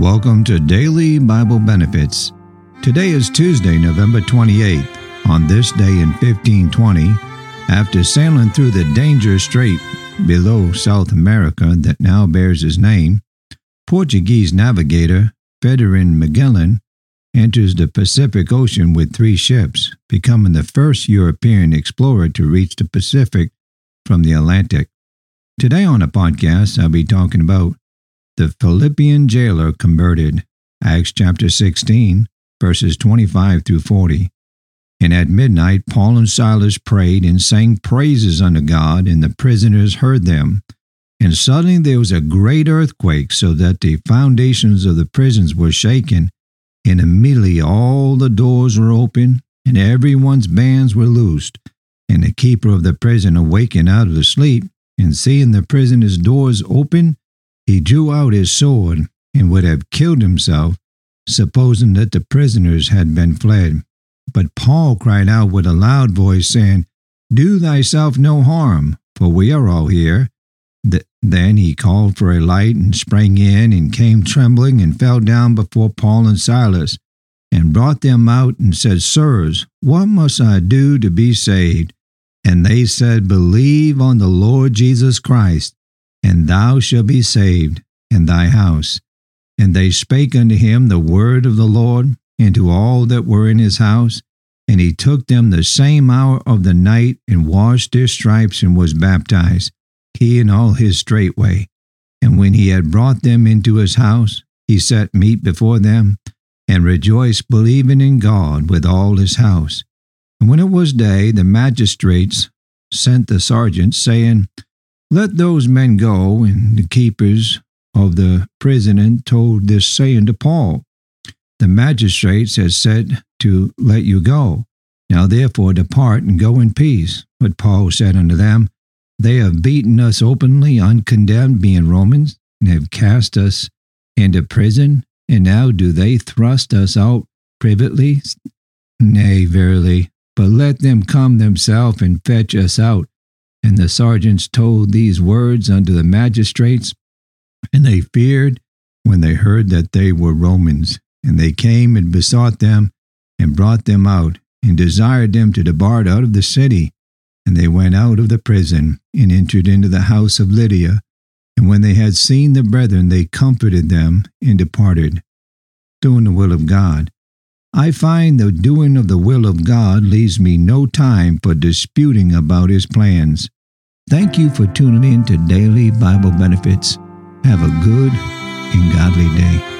Welcome to Daily Bible Benefits. Today is Tuesday, November 28th. On this day in 1520, after sailing through the dangerous strait below South America that now bears his name, Portuguese navigator Ferdinand Magellan enters the Pacific Ocean with three ships, becoming the first European explorer to reach the Pacific from the Atlantic. Today on the podcast, I'll be talking about the Philippian jailer converted, Acts chapter 16, verses 25 through 40. And at midnight, Paul and Silas prayed and sang praises unto God, and the prisoners heard them. And suddenly there was a great earthquake, so that the foundations of the prisons were shaken. And immediately all the doors were open, and everyone's bands were loosed. And the keeper of the prison awakened out of the sleep, and seeing the prisoners' doors open, he drew out his sword and would have killed himself, supposing that the prisoners had been fled. But Paul cried out with a loud voice, saying, Do thyself no harm, for we are all here. Th- then he called for a light and sprang in and came trembling and fell down before Paul and Silas and brought them out and said, Sirs, what must I do to be saved? And they said, Believe on the Lord Jesus Christ, and thou shalt be saved in thy house. And they spake unto him the word of the Lord, and to all that were in his house. And he took them the same hour of the night, and washed their stripes, and was baptized, he and all his straightway. And when he had brought them into his house, he set meat before them, and rejoiced, believing in God with all his house. And when it was day, the magistrates sent the sergeants, saying, let those men go, and the keepers of the prison told this saying to Paul, The magistrates had said to let you go. Now therefore depart and go in peace. But Paul said unto them, They have beaten us openly, uncondemned, being Romans, and have cast us into prison, and now do they thrust us out privately? Nay, verily, but let them come themselves and fetch us out and the sergeants told these words unto the magistrates, and they feared when they heard that they were Romans. And they came and besought them, and brought them out, and desired them to depart out of the city. And they went out of the prison, and entered into the house of Lydia. And when they had seen the brethren, they comforted them, and departed, doing the will of God. I find the doing of the will of God leaves me no time for disputing about his plans. Thank you for tuning in to Daily Bible Benefits. Have a good and godly day.